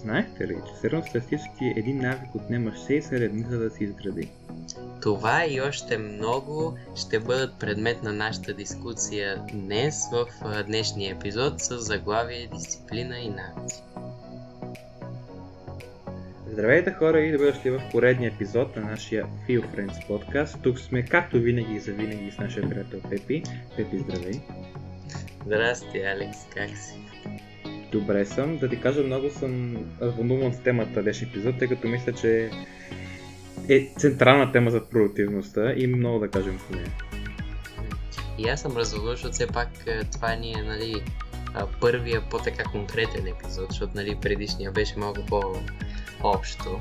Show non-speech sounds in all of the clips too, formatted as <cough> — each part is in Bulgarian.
Знаехте ли, че средностатистически един навик отнема 67 дни за да се изгради? Това и още много ще бъдат предмет на нашата дискусия днес в днешния епизод с заглавие Дисциплина и навици. Здравейте хора и добре дошли в поредния епизод на нашия Feel Friends подкаст. Тук сме както винаги и за винаги с нашия приятел Пепи. Пепи, здравей! Здрасти, Алекс, как си? Добре съм. Да ти кажа, много съм вълнуван с темата днешния епизод, тъй като мисля, че е централна тема за продуктивността и много да кажем по нея. И аз съм развълнуван, защото все пак е, това ни е нали, първия по-така конкретен епизод, защото нали, предишния беше малко по-общо.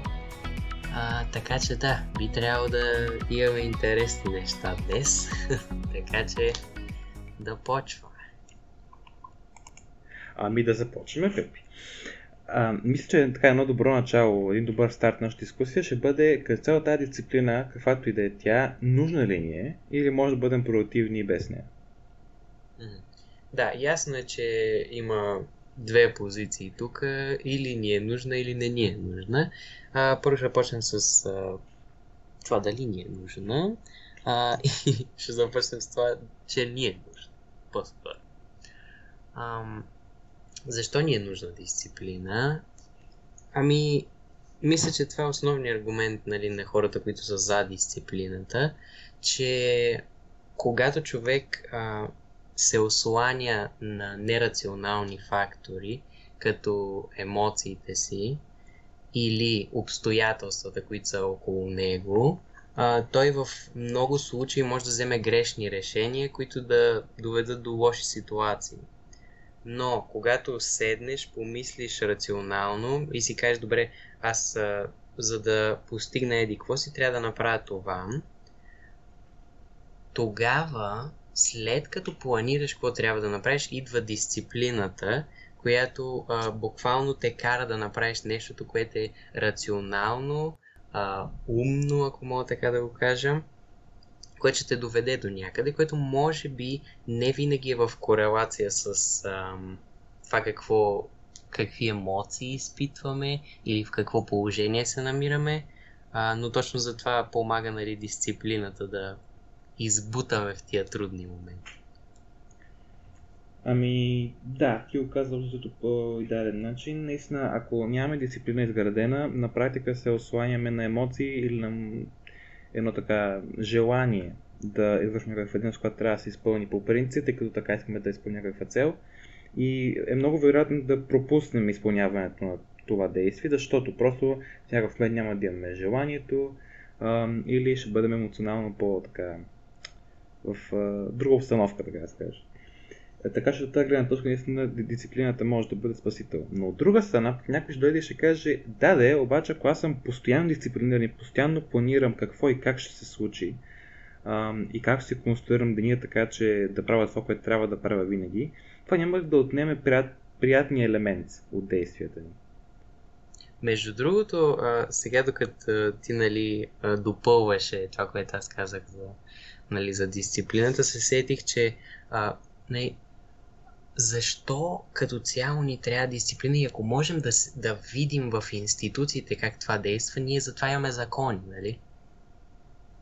А, така че да, би трябвало да имаме интересни неща днес. <laughs> така че да почвам. Ами да започнем, Пепи. А, мисля, че така едно добро начало, един добър старт на нашата дискусия ще бъде като цялата тази дисциплина, каквато и да е тя, нужна ли ни е или може да бъдем продуктивни без нея? Да, ясно е, че има две позиции тук. Или ни е нужна, или не ни е нужна. А, първо ще почнем с а, това дали ни е нужна. А, <laughs> и ще започнем с това, че ни е нужна. По-скоро. Защо ни е нужна дисциплина? Ами, мисля, че това е основният аргумент нали, на хората, които са за дисциплината, че когато човек а, се осланя на нерационални фактори, като емоциите си или обстоятелствата, които са около него, а, той в много случаи може да вземе грешни решения, които да доведат до лоши ситуации. Но, когато седнеш, помислиш рационално и си кажеш, добре, аз а, за да постигна еди какво си, трябва да направя това, тогава, след като планираш какво трябва да направиш, идва дисциплината, която а, буквално те кара да направиш нещото, което е рационално, а, умно, ако мога така да го кажа, което ще те доведе до някъде, което може би не винаги е в корелация с ам, това какво, какви емоции изпитваме или в какво положение се намираме, а, но точно за това помага нали, дисциплината да избутаме в тия трудни моменти. Ами да, ти го казвам защото по идеален начин. Наистина, ако нямаме дисциплина изградена, на практика се осланяме на емоции или на едно така желание да извършим някаква дейност, която трябва да се изпълни по принцип, тъй като така искаме да изпълним някаква цел. И е много вероятно да пропуснем изпълняването на това действие, защото просто в някакъв момент няма да имаме желанието а, или ще бъдем емоционално по-така в а, друга обстановка, така да се каже. Е, така че от тази гледна точка наистина дисциплината може да бъде спасител. Но от друга страна, някой ще дойде и ще каже, да, да, обаче ако аз съм постоянно дисциплиниран и постоянно планирам какво и как ще се случи и как ще конструирам деня така, че да правя това, което трябва да правя винаги, това няма да отнеме прият, приятния елемент от действията ни. Между другото, сега докато ти нали, допълваше това, което аз казах за, нали, за дисциплината, се сетих, че а, не, защо като цяло ни трябва дисциплина и ако можем да, да видим в институциите как това действа, ние затова имаме закони, нали?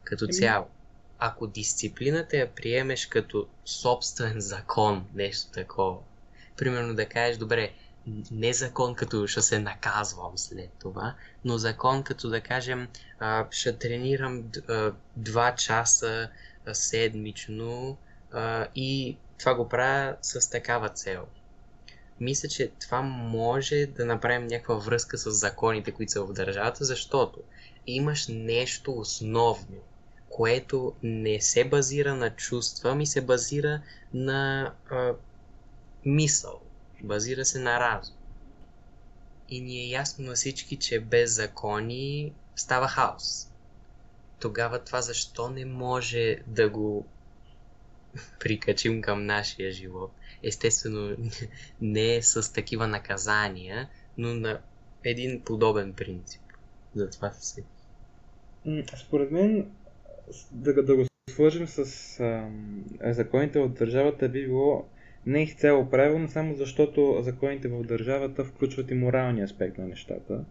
Като ами... цяло. Ако дисциплината я приемеш като собствен закон, нещо такова, примерно да кажеш, добре, не закон като ще се наказвам след това, но закон като да кажем, а, ще тренирам а, два часа седмично а, и това го правя с такава цел. Мисля, че това може да направим някаква връзка с законите, които са в държавата, защото имаш нещо основно, което не се базира на чувства, ми се базира на а, мисъл, базира се на разум. И ни е ясно на всички, че без закони става хаос. Тогава това защо не може да го прикачим към нашия живот. Естествено, <laughs> не с такива наказания, но на един подобен принцип. Затова се. Според мен, да, да го свържем с а, законите от държавата би било не изцяло правилно, само защото законите в държавата включват и моралния аспект на нещата.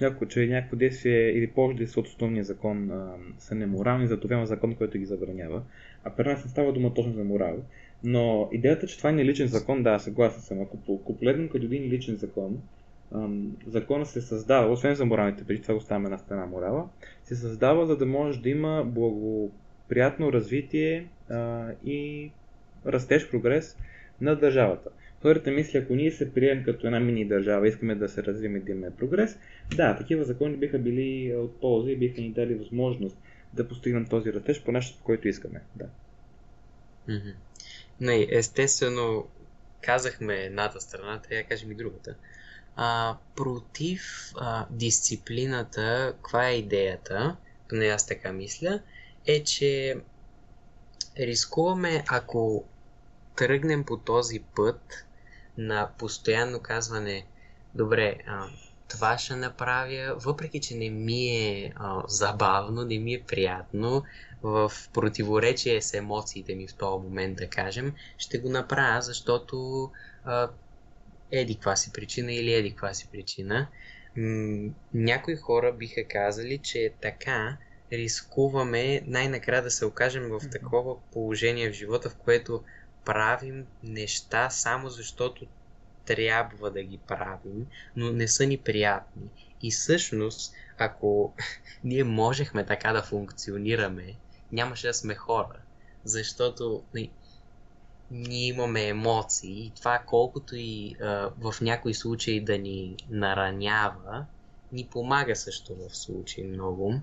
Някой, че някакво действие или повече от основния закон а, са неморални, зато има закон, който ги забранява. А при нас не става дума точно за морал. Но идеята, че това не е личен закон, да, съгласен съм. Ако, погледнем като един личен закон, ам, законът се създава, освен за моралните преди това оставяме на страна морала, се създава за да може да има благоприятно развитие а, и растеж, прогрес на държавата. Втората мисля, ако ние се приемем като една мини държава, искаме да се развием и да имаме прогрес, да, такива закони биха били от полза и биха ни дали възможност да постигнем този растеж по начинът, по който искаме. Да. Mm-hmm. Не, естествено, казахме едната страна, трябва да кажем и другата. А, против а, дисциплината, каква е идеята, поне аз така мисля, е, че рискуваме, ако тръгнем по този път на постоянно казване, добре, а, това ще направя, въпреки че не ми е а, забавно, не ми е приятно, в противоречие с емоциите ми в този момент, да кажем, ще го направя, защото а, еди каква си причина или еди каква си причина. М- някои хора биха казали, че така рискуваме най-накрая да се окажем в такова положение в живота, в което правим неща само защото трябва да ги правим, но не са ни приятни. И всъщност, ако <laughs> ние можехме така да функционираме, нямаше да сме хора. Защото нали, ние имаме емоции и това колкото и а, в някои случаи да ни наранява, ни помага също в случаи много.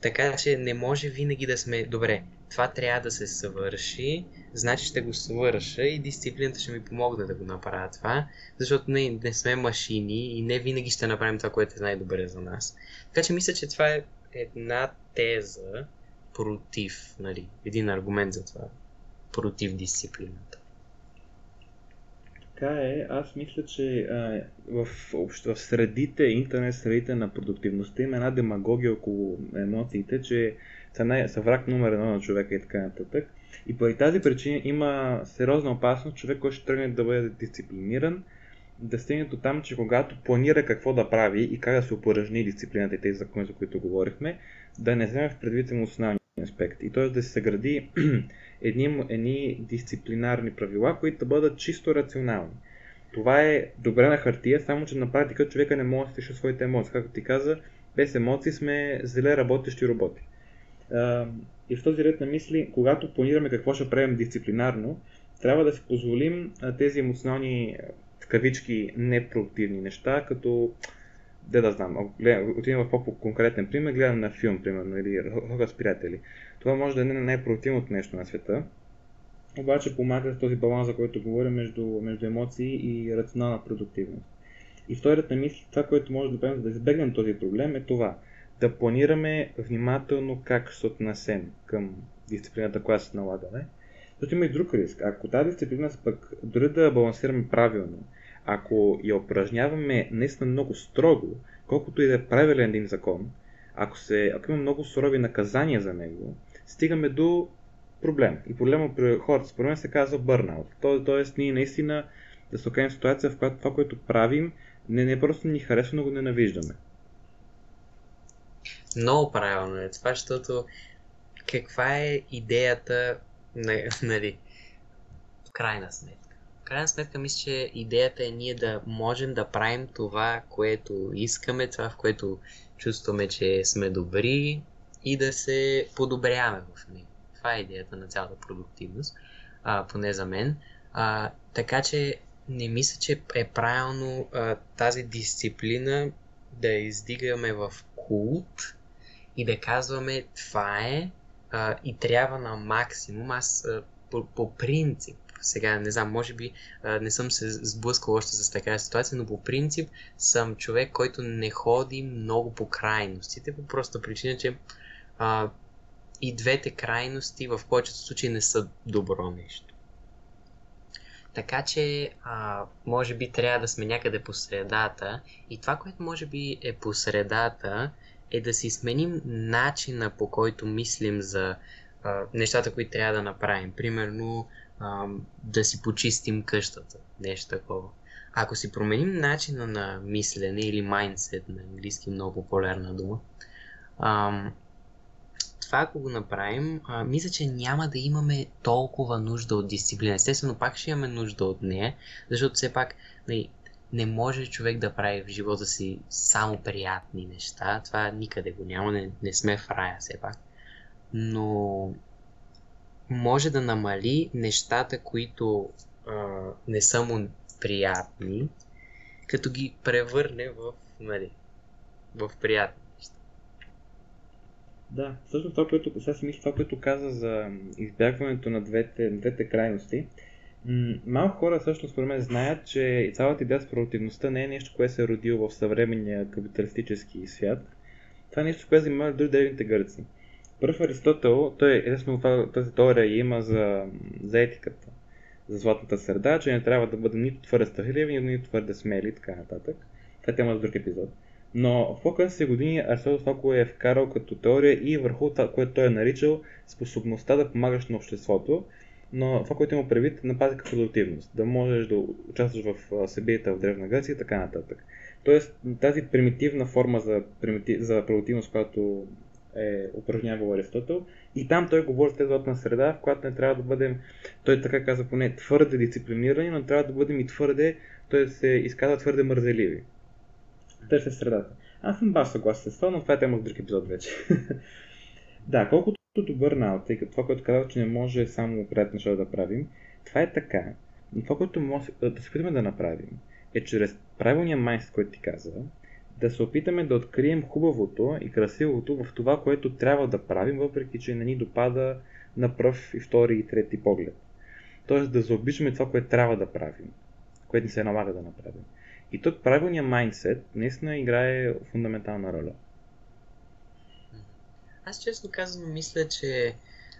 Така че не може винаги да сме добре. Това трябва да се свърши, значи ще го свърша и дисциплината ще ми помогне да го направя това, защото не, не сме машини и не винаги ще направим това, което е най-добре за нас. Така че мисля, че това е една теза против, нали, един аргумент за това, против дисциплината. Така е, аз мисля, че а, в, в средите, интернет средите на продуктивността има една демагогия около емоциите, че са, най- са враг номер едно на човека и така нататък. И поради тази причина има сериозна опасност човек, който ще тръгне да бъде дисциплиниран, да стигне до там, че когато планира какво да прави и как да се упражни дисциплината и тези закони, за които говорихме, да не вземе в предвид емоционалния аспект. И т.е. да се съгради <clears throat> едни, едни дисциплинарни правила, които да бъдат чисто рационални. Това е добре на хартия, само че на практика човека не може да стиша своите емоции. Както ти каза, без емоции сме зле работещи роботи. И в този ред на мисли, когато планираме какво ще правим дисциплинарно, трябва да си позволим тези емоционални в кавички непродуктивни неща, като де да знам, отивам в по-конкретен пример, гледам на филм, примерно, или хора с приятели. Това може да не е най-продуктивното нещо на света, обаче помага с този баланс, за който говорим между, между емоции и рационална продуктивност. И вторият на мисли, това, което може да правим, за да избегнем този проблем е това. Да планираме внимателно как се отнасем към дисциплината, която се налагаме. Защото има и друг риск. Ако тази дисциплина пък, дори да балансираме правилно, ако я упражняваме наистина много строго, колкото и да е правилен един закон, ако, се, ако има много сурови наказания за него, стигаме до проблем. И проблема при хората, според мен се казва бърнаут. Тоест, ние наистина да се окажем ситуация, в която това, което правим, не, не просто ни харесва, но го ненавиждаме. Много правилно е това, защото каква е идеята, <laughs> нали, в крайна сметка? крайна сметка мисля, че идеята е ние да можем да правим това, което искаме, това, в което чувстваме, че сме добри и да се подобряваме в него. Това е идеята на цялата продуктивност, а, поне за мен. А, така че не мисля, че е правилно а, тази дисциплина да издигаме в култ и да казваме това е а, и трябва на максимум. Аз а, по, по принцип сега не знам, може би а, не съм се сблъскал още с такава ситуация, но по принцип съм човек, който не ходи много по крайностите, по проста причина, че а, и двете крайности в повечето случаи не са добро нещо. Така че, а, може би трябва да сме някъде по средата и това, което може би е по средата, е да си сменим начина по който мислим за а, нещата, които трябва да направим. Примерно, а, да си почистим къщата. Нещо такова. Ако си променим начина на мислене или майндсет на английски, много популярна дума, а, това ако го направим, а, мисля, че няма да имаме толкова нужда от дисциплина. Естествено, пак ще имаме нужда от нея, защото все пак нали, не може човек да прави в живота си само приятни неща. Това никъде го няма, не, не сме в рая все пак. Но може да намали нещата, които а, не са му приятни, като ги превърне в, нали, в приятни. Да, също това, което, сега си мисля, това, което каза за избягването на двете, двете крайности, малко хора също според мен знаят, че цялата идея с продуктивността не е нещо, което се е родило в съвременния капиталистически свят. Това е нещо, което занимават дори древните гърци. Първ Аристотел, той естествено тази теория има за, за етиката, за златната среда, че не трябва да бъдем нито твърде страхливи, нито твърде смели и така нататък. Това е тема за друг епизод. Но в по-късните години Аристотел това, което е вкарал като теория и върху това, което той е наричал способността да помагаш на обществото, но това, което има предвид, на практика продуктивност. Да можеш да участваш в събитията в Древна Гърция и така нататък. Тоест, тази примитивна форма за, примитив, за продуктивност, която е упражнявал Аристотел. И там той говори за тези среда, в която не трябва да бъдем, той така каза поне, твърде дисциплинирани, но трябва да бъдем и твърде, той се изказва твърде мързеливи. Търся средата. Аз съм баш съгласен с това, но това е тема в друг епизод вече. <laughs> да, колкото до бърнаут, тъй като това, което казах, че не може само приятно неща да правим, това е така. Но това, което може да се опитаме да направим, е чрез правилния майстор, който ти казва, да се опитаме да открием хубавото и красивото в това, което трябва да правим, въпреки че не ни допада на пръв и втори и трети поглед. Тоест да заобичаме това, което трябва да правим, което ни се налага да направим. И тук правилният майндсет наистина играе фундаментална роля. Аз честно казвам, мисля, че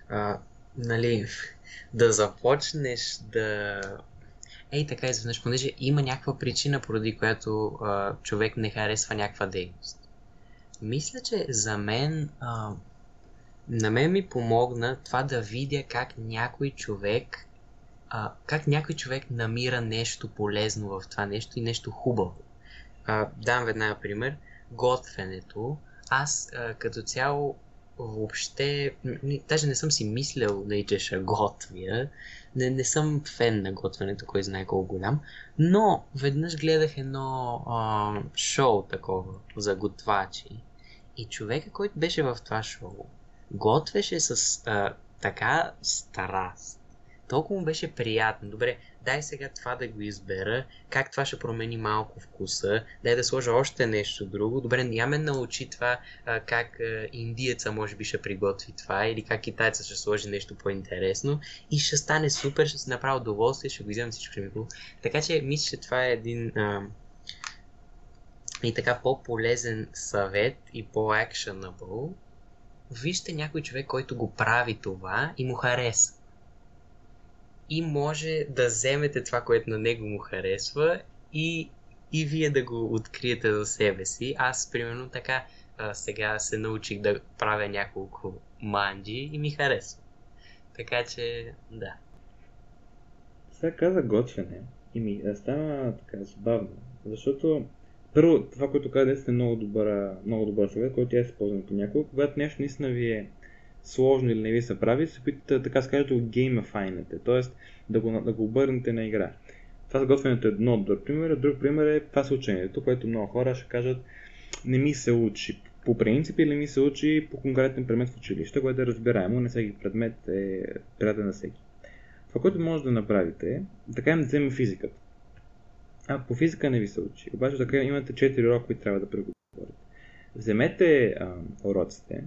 а, нали, <laughs> да започнеш да ей така изведнъж, понеже има някаква причина, поради която а, човек не харесва някаква дейност. Мисля, че за мен, а, на мен ми помогна това да видя как някой човек, а, как някой човек намира нещо полезно в това нещо и нещо хубаво. А, дам веднага пример. Готвенето. Аз а, като цяло въобще, даже не съм си мислял да че ще готвя. Не, не съм фен на готвенето, кой знае колко голям. Но веднъж гледах едно а, шоу такова за готвачи. И човека, който беше в това шоу, готвеше с а, така страст. Толкова му беше приятно. Добре, дай сега това да го избера, как това ще промени малко вкуса, дай да сложа още нещо друго. Добре, няма ме научи това как а, индиеца може би ще приготви това или как китайца ще сложи нещо по-интересно. И ще стане супер, ще си направя удоволствие, ще го вземем всичко ми Така че мисля, че това е един а, и така по-полезен съвет и по-actionable. Вижте някой човек, който го прави това и му хареса и може да вземете това, което на него му харесва и, и вие да го откриете за себе си. Аз, примерно, така а, сега се научих да правя няколко манджи и ми харесва. Така че, да. Сега каза готвене и ми стана така забавно, защото първо, това, което каза, е много добър, много добър съвет, който аз използвам понякога. Когато нещо наистина ви е сложно или не ви се прави, се опитате така да го геймафайнете, т.е. Да го, да го обърнете на игра. Това с готвенето е едно друг пример. Друг пример е това с учението, което много хора ще кажат не ми се учи по принцип или ми се учи по конкретен предмет в училище, което е разбираемо, не всеки предмет е приятен на всеки. Това, което може да направите е, така им да вземем физиката. А по физика не ви се учи. Обаче така имате 4 урока, които трябва да преговорите. Вземете а, уроците,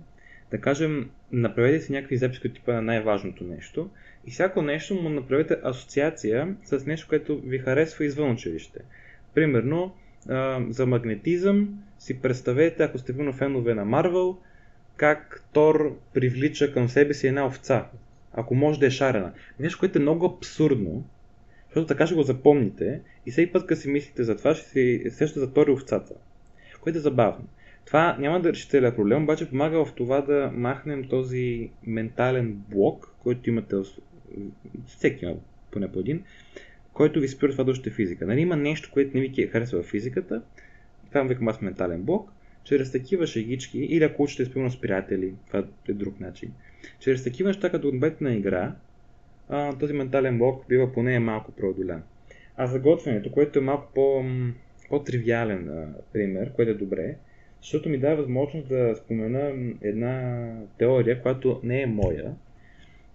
да кажем, направете си някакви записки от типа на най-важното нещо и всяко нещо му направете асоциация с нещо, което ви харесва извън училище. Примерно, за магнетизъм си представете, ако сте вино фенове на Марвел, как Тор привлича към себе си една овца, ако може да е шарена. Нещо, което е много абсурдно, защото така ще го запомните и всеки път, като си мислите за това, ще си сещате за Тор и овцата, което е забавно. Това няма да реши целият проблем, обаче помага в това да махнем този ментален блок, който имате всеки има поне по един, който ви спира това да учите физика. Нали, има нещо, което не ви харесва в физиката, това викам аз ментален блок, чрез такива шегички, или ако учите с приятели, това е друг начин, чрез такива неща, като отбет на игра, този ментален блок бива поне малко преодолян. А за готвенето, което е малко по, по-тривиален пример, което е добре, защото ми дава възможност да спомена една теория, която не е моя.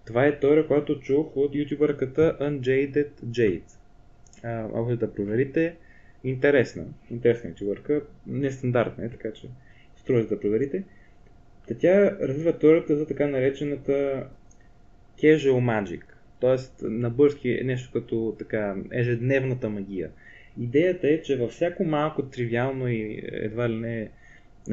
Това е теория, която чух от ютубърката Unjaded Jade. А, може да проверите. Интересна. Интересна ютубърка. Нестандартна е, така че струва да проверите. Тя развива теорията за така наречената casual magic. Тоест, на бърски е нещо като така ежедневната магия. Идеята е, че във всяко малко тривиално и едва ли не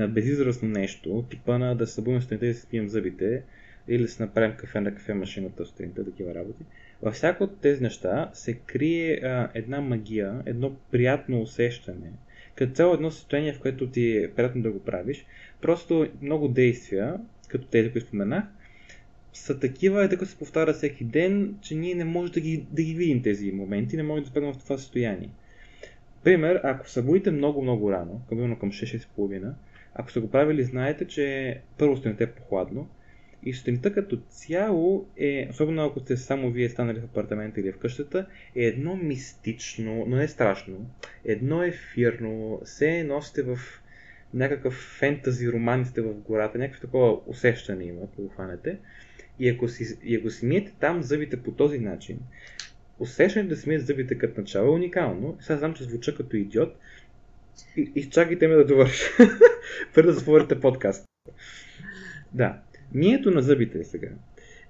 безизразно нещо, типа на да се събудим сутринта и да си пием зъбите, или да си направим кафе на кафе машината сутринта, такива работи. Във всяко от тези неща се крие а, една магия, едно приятно усещане, като цяло едно състояние, в което ти е приятно да го правиш. Просто много действия, като тези, които споменах, са такива, е се повтаря всеки ден, че ние не можем да ги, да ги видим тези моменти, не можем да спрем в това състояние. Пример, ако събудите много-много рано, към, към 6-6.30, ако сте го правили, знаете, че първо сте по-хладно и сутринта като цяло е, особено ако сте само вие станали в апартамента или в къщата, е едно мистично, но не страшно, едно ефирно, се носите в някакъв фентази роман сте в гората, някакво такова усещане има, ако го хванете. И ако си, и ако си миете там зъбите по този начин, усещането да си миете зъбите като начало е уникално. Сега знам, че звуча като идиот. Изчакайте ме да довърша, <laughs> преди да затворите подкаст. Да, мието на зъбите сега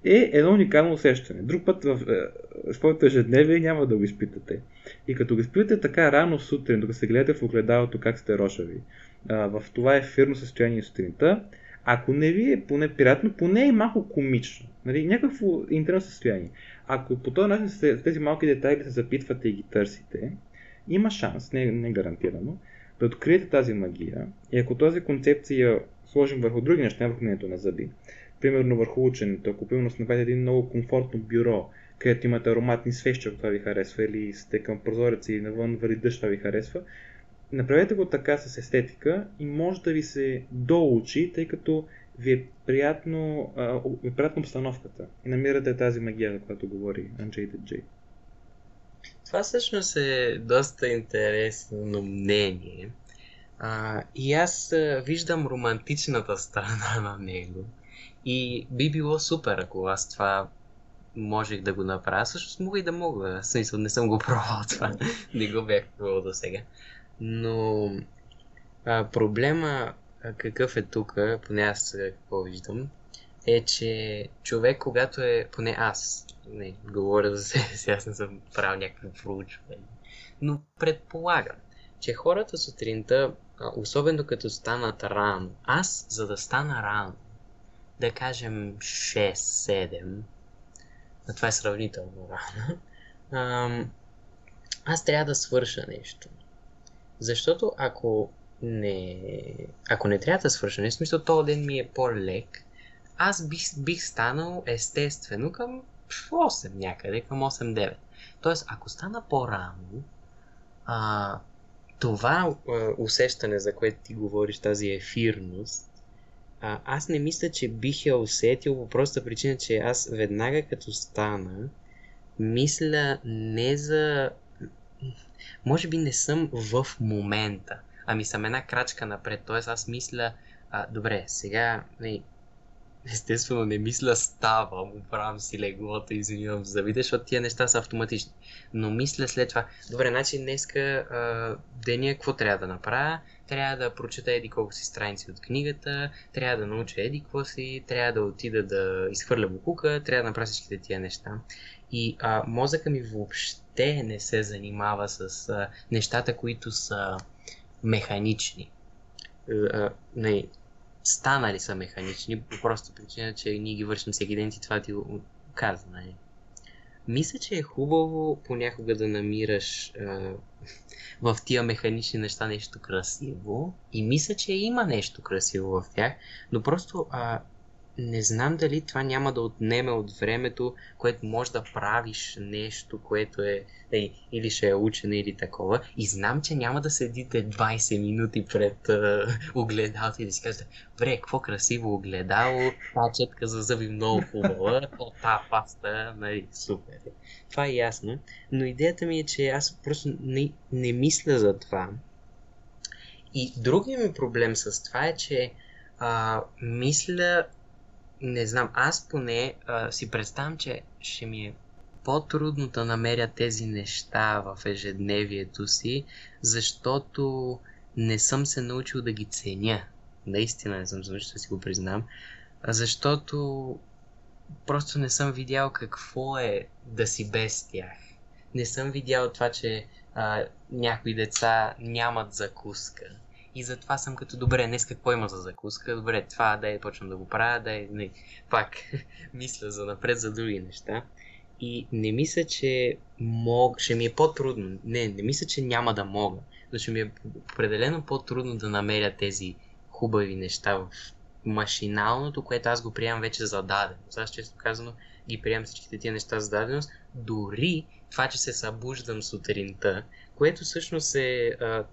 е едно уникално усещане. Друг път в е, своето ежедневие няма да го изпитате. И като го изпитате така рано сутрин, докато се гледате в огледалото как сте рошави, в това ефирно състояние сутринта, ако не ви е поне приятно, поне е малко комично. Нали? Някакво интересно състояние. Ако по този начин с тези малки детайли се запитвате и ги търсите, има шанс, не, не гарантирано, да откриете тази магия и ако тази концепция сложим върху други неща, върху мнението на зъби, примерно върху ученето, ако примерно направите един много комфортно бюро, където имате ароматни свещи, ако това ви харесва, или сте към прозореца и навън вали дъжд, това ви харесва, направете го така с естетика и може да ви се доучи, тъй като ви е приятно, а, е приятно обстановката и намирате тази магия, за която говори Unjaded J. Това всъщност е доста интересно мнение. А, и аз виждам романтичната страна <laughs> на него. И би било супер, ако аз това можех да го направя. Всъщност мога и да мога. В смисъл, не съм го <laughs> пробвал това. не го бях пробвал до сега. Но а, проблема какъв е тук, поне аз какво виждам, е, че човек, когато е, поне аз, не, говоря за себе си, аз не съм правил някакво проучване, но предполагам, че хората сутринта, особено като станат рано, аз, за да стана рано, да кажем 6-7, а това е сравнително рано, аз трябва да свърша нещо. Защото ако не, ако не трябва да свърша, не смисъл, този ден ми е по-лек, аз бих, бих станал естествено към 8 някъде, към 8-9. Тоест, ако стана по-рано, а, това а, усещане, за което ти говориш, тази ефирност, а, аз не мисля, че бих я усетил по проста причина, че аз веднага като стана, мисля не за може би не съм в момента, ами съм една крачка напред. Тоест аз мисля, а, добре, сега, не, естествено не мисля ставам, оправям си леглото, извинявам за вида, защото тия неща са автоматични. Но мисля след това, добре, значи днеска а, деня какво трябва да направя? Трябва да прочета еди колко си страници от книгата, трябва да науча еди какво си, трябва да отида да изхвърля букука, трябва да направя всичките тия неща. И а, мозъка ми въобще не се занимава с а, нещата, които са механични. А, не, станали са механични, по проста причина, че ние ги вършим всеки ден и това ти казва. Нали? Мисля, че е хубаво понякога да намираш а, <laughs> в тия механични неща нещо красиво. И мисля, че има нещо красиво в тях, но просто не знам дали това няма да отнеме от времето, което може да правиш нещо, което е, е или ще е учене или такова. И знам, че няма да седите 20 минути пред е, огледалото и да си кажете, бре, какво красиво огледало, та четка за зъби много хубава, о, та паста, нали, супер. Това е ясно. Но идеята ми е, че аз просто не, не мисля за това. И другия ми проблем с това е, че а, мисля не знам, аз поне а, си представям, че ще ми е по-трудно да намеря тези неща в ежедневието си, защото не съм се научил да ги ценя. Наистина не съм се научил да си го признам. Защото просто не съм видял какво е да си без тях. Не съм видял това, че а, някои деца нямат закуска и затова съм като, добре, днес какво има за закуска, добре, това да е почвам да го правя, да е, не, пак <laughs> мисля за напред за други неща. И не мисля, че мог, ще ми е по-трудно. Не, не мисля, че няма да мога. Но ще ми е определено по-трудно да намеря тези хубави неща в машиналното, което аз го приемам вече за дадено. Аз често казано ги приемам всичките тия неща за даденост. Дори това, че се събуждам сутринта, което всъщност е а,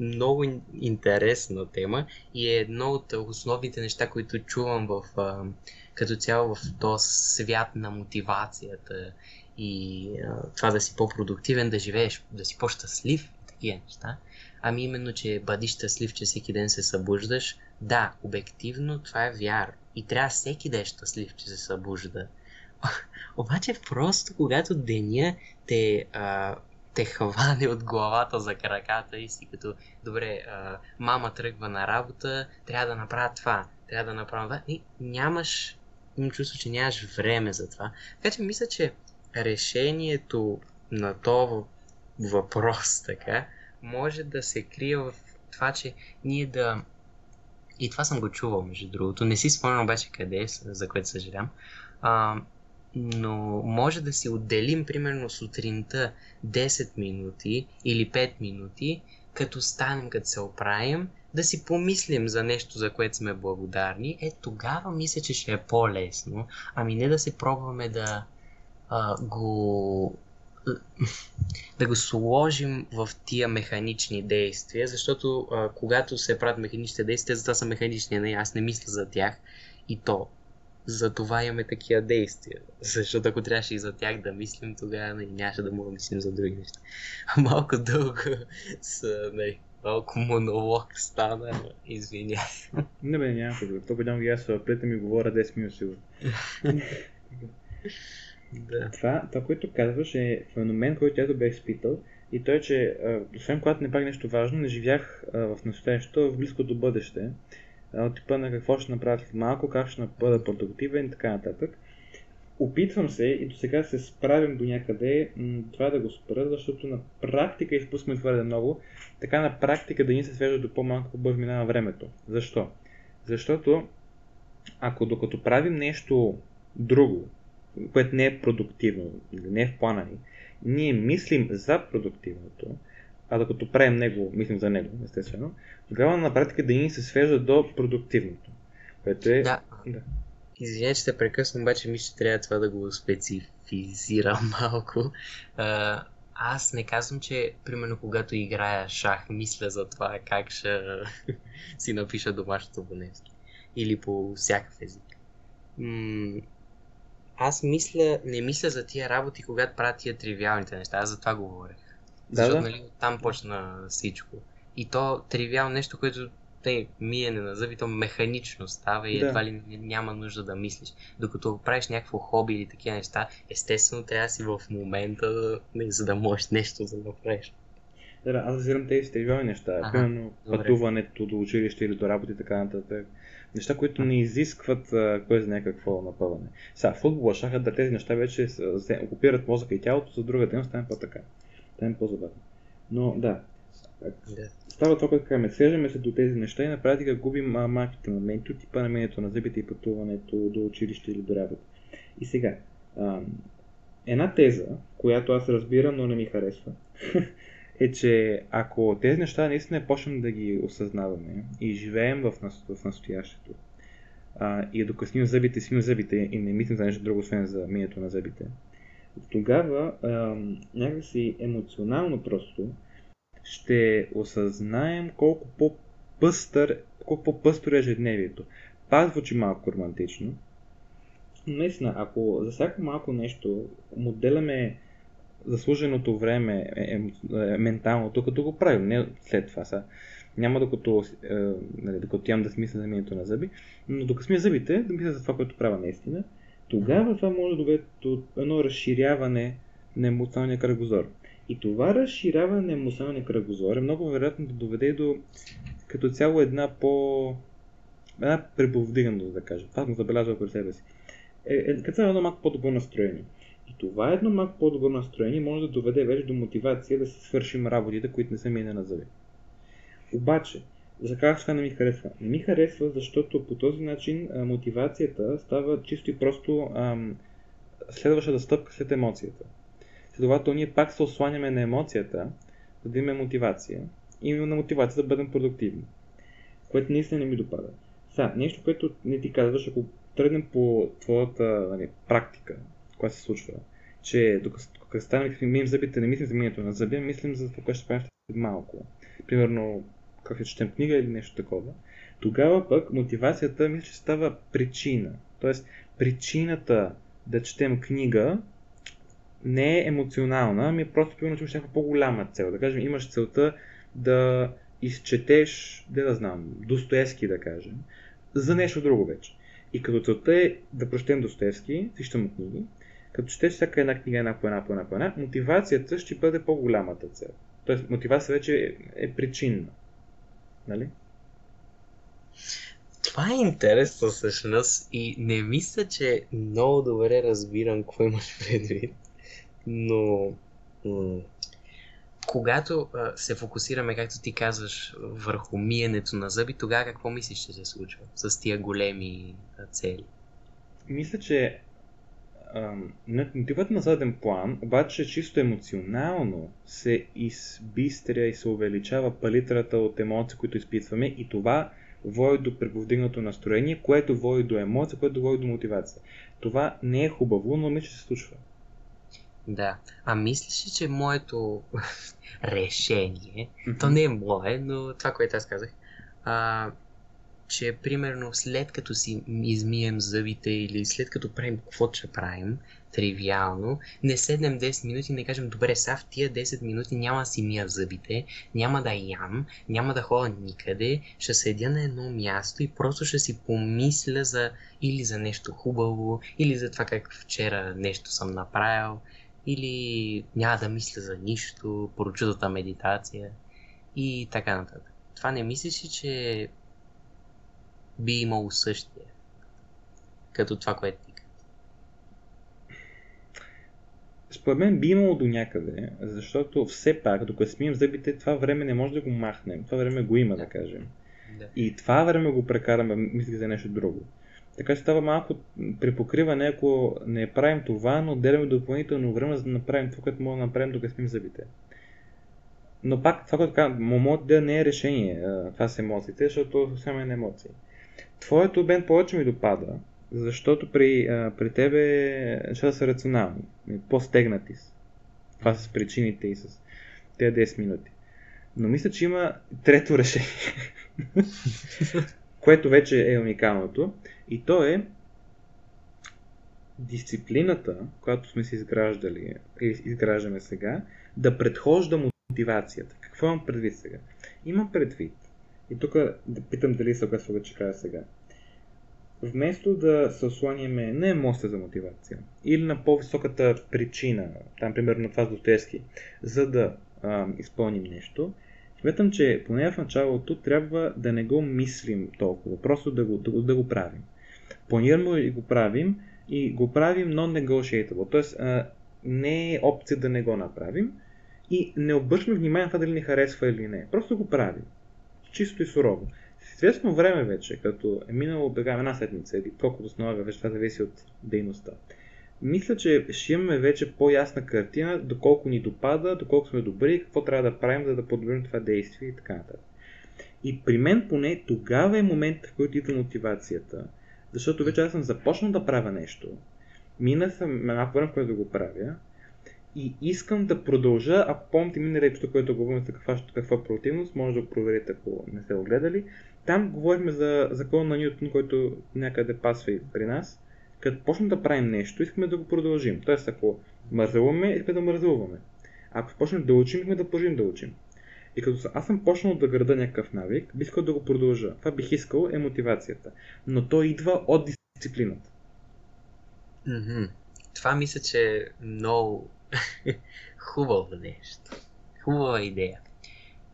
много интересна тема и е едно от основните неща, които чувам в, като цяло в този свят на мотивацията и това да си по-продуктивен, да живееш, да си по-щастлив и такива неща. Ами именно, че бъди щастлив, че всеки ден се събуждаш. Да, обективно това е вяр. И трябва всеки да е щастлив, че се събужда. <laughs> Обаче просто когато деня те а, те хване от главата за краката и си като, добре, а, мама тръгва на работа, трябва да направя това, трябва да направя това. И нямаш, имам чувство, че нямаш време за това. Така че мисля, че решението на този въпрос, така, може да се крие в това, че ние да... И това съм го чувал, между другото. Не си спомням обаче къде е, за което съжалявам. Но може да си отделим примерно сутринта 10 минути или 5 минути, като станем, като се оправим, да си помислим за нещо, за което сме благодарни, е тогава мисля, че ще е по-лесно. Ами не да се пробваме да а, го <laughs> да го сложим в тия механични действия, защото а, когато се правят механичните действия, за това са механични, не, аз не мисля за тях и то за това имаме такива действия. Защото ако трябваше и за тях да мислим, тогава не, нямаше да мога да мислим за други неща. Малко дълго с, не, малко монолог стана, извиня. Не бе, няма проблем. То годям ги аз пред ми говоря 10 минути сигурно. да. Това, това, което казваш е феномен, който аз бях изпитал и той, че освен когато не правих нещо важно, не живях а, в настоящето, в близкото бъдеще от типа на какво ще направя малко, как ще бъда продуктивен и така нататък. Опитвам се и до сега се справим до някъде това да го спра, защото на практика изпускаме твърде много, така на практика да ни се свежда до по-малко по-бързо минава времето. Защо? Защото ако докато правим нещо друго, което не е продуктивно не е в плана ни, ние мислим за продуктивното, а докато правим него, мислим за него, естествено, тогава на практика да ни се свежда до продуктивното. Което е... Да. да. Извинявай, че те прекъсвам, обаче мисля, че трябва това да го специфизирам <laughs> малко. А, аз не казвам, че примерно когато играя шах, мисля за това как ще <laughs> си напиша домашното немски. Или по всякакъв език. М- аз мисля, не мисля за тия работи, когато правя тия тривиалните неща. Аз за това говорех. Да, Защото, да. нали, там почна всичко. И то тривиално нещо, което те миене на зъби, то механично става и да. едва ли няма нужда да мислиш. Докато правиш някакво хоби или такива неща, естествено трябва да си в момента, не, за да можеш нещо да направиш. Да, аз разбирам тези тривиални неща. Ага, Примерно пътуването до училище или до работа и така нататък. Неща, които не изискват кой знае какво напъване. Сега, футбола, шаха, да тези неща вече окупират мозъка и тялото, за друга ден стане по-така. Стане по-забавно. Но да, да. Става това, което казваме. Свеждаме се до тези неща и на практика губим а, малките моменти от типа намението на зъбите и пътуването до училище или до работа. И сега, а, една теза, която аз разбирам, но не ми харесва, <laughs> е, че ако тези неща наистина почнем да ги осъзнаваме и живеем в, нас, в настоящето, а, и докато снимам зъбите, снимам зъбите и не мислим за нещо друго, освен за мието на зъбите, тогава а, някакси емоционално просто ще осъзнаем колко по-пъстър, колко по-пъстър е ежедневието. Пак звучи малко романтично, но наистина, ако за всяко малко нещо моделяме заслуженото време е, е, е, менталното, като го правим, не след това са. Няма докато, е, нали, докато имам да смисля за минето на зъби, но докато смия зъбите, да мисля за това, което правя наистина, тогава това може да доведе до едно разширяване на емоционалния кръгозор. И това разширяване на емоционалния кръгозор е много вероятно да доведе до като цяло една по... една преповдиганост, да кажа. Това съм забелязал при себе си. Е, е, като цяло едно малко по-добро настроение. И това едно малко по-добро настроение може да доведе вече до мотивация да си свършим работите, които не са мине на зъби. Обаче, за как това не ми харесва? Не ми харесва, защото по този начин а, мотивацията става чисто и просто ам, следващата стъпка след емоцията. Следователно, ние пак се осланяме на емоцията, за да имаме мотивация и на мотивация да бъдем продуктивни. Което наистина не ми допада. Сега, нещо, което не ти казваш, ако тръгнем по твоята нали, практика, която се случва, че докато, станем мием зъбите, не мислим за миенето на зъби, мислим за това, което ще правим малко. Примерно, четем книга или нещо такова. Тогава пък мотивацията мисля, че става причина. Тоест, причината да четем книга не е емоционална, ами е просто примерно, че имаш някаква по-голяма цел. Да кажем, имаш целта да изчетеш, да да знам, Достоевски да кажем, за нещо друго вече. И като целта е да прочетем Достоевски, всичките му книги, като четеш всяка една книга една по една по една по една, мотивацията ще бъде по-голямата цел. Тоест, мотивация вече е, е причинна. Нали? Това е интересно всъщност и не мисля, че много добре разбирам какво имаш <laughs> предвид, но м- когато а, се фокусираме, както ти казваш, върху миенето на зъби, тогава какво мислиш, че се случва с тия големи а, цели? Мисля, че мотивът на заден план, обаче чисто емоционално се избистря и се увеличава палитрата от емоции, които изпитваме и това води до преповдигнато настроение, което води до емоция, което води до мотивация. Това не е хубаво, но мисля, че се случва. Да. А мислиш ли, че моето <laughs> решение, mm-hmm. то не е мое, но това, което аз казах, а, че примерно след като си измием зъбите или след като правим какво ще правим, тривиално, не седнем 10 минути и не кажем, добре, са в тия 10 минути няма да си мия зъбите, няма да ям, няма да ходя никъде, ще седя на едно място и просто ще си помисля за или за нещо хубаво, или за това как вчера нещо съм направил, или няма да мисля за нищо, прочутата медитация и така нататък. Това не мислиш ли, че би имало същия, като това, което ти Според мен би имало до някъде, защото все пак, докато смием зъбите, това време не може да го махнем. Това време го има, да кажем. Да. И това време го прекараме, мисли за нещо друго. Така че става малко припокриване, ако не правим това, но отделяме допълнително време, за да направим това, което можем да направим, докато смим зъбите. Но пак, това, което казвам, моят да не е решение. Това са емоциите, защото съвсем е емоции. Твоето бен повече ми допада, защото при, а, при тебе нещата са рационални, по-стегнати са. Това с причините и с тези 10 минути. Но мисля, че има трето решение, <laughs> което вече е уникалното. И то е дисциплината, която сме си изграждали или изграждаме сега, да предхожда мотивацията. Какво имам предвид сега? Имам предвид, и тук да питам дали оказва, че кажа сега. Вместо да се осланяме на емоция за мотивация или на по-високата причина, там примерно това с Достоевски, за да а, изпълним нещо, смятам, че поне в началото трябва да не го мислим толкова, просто да го, да, да го правим. Планираме и го правим и го правим non-negotiable, т.е. не е опция да не го направим и не обръщаме внимание на това дали ни харесва или не. Просто го правим чисто и сурово. С известно време вече, като е минало бега една седмица или колкото се налага, вече това зависи от дейността. Мисля, че ще имаме вече по-ясна картина, доколко ни допада, доколко сме добри, какво трябва да правим, за да подобрим това действие и така нататък. И при мен поне тогава е момент, в който идва мотивацията Защото вече аз съм започнал да правя нещо, мина съм малко време, в което да го правя, и искам да продължа, ако помните миналия епизод, който говорим за каква, каква противност, може да го проверите, ако не сте го гледали. Там говорим за закон на Ньютон, който някъде пасва и при нас. Като почнем да правим нещо, искаме да го продължим. Тоест, ако мързълваме, искаме да мързълваме. Ако почнем да учим, искаме да продължим да учим. И като аз съм почнал да града някакъв навик, бих искал да го продължа. Това бих искал е мотивацията. Но то идва от дисциплината. Mm-hmm. Това мисля, че е много хубаво нещо. Хубава идея.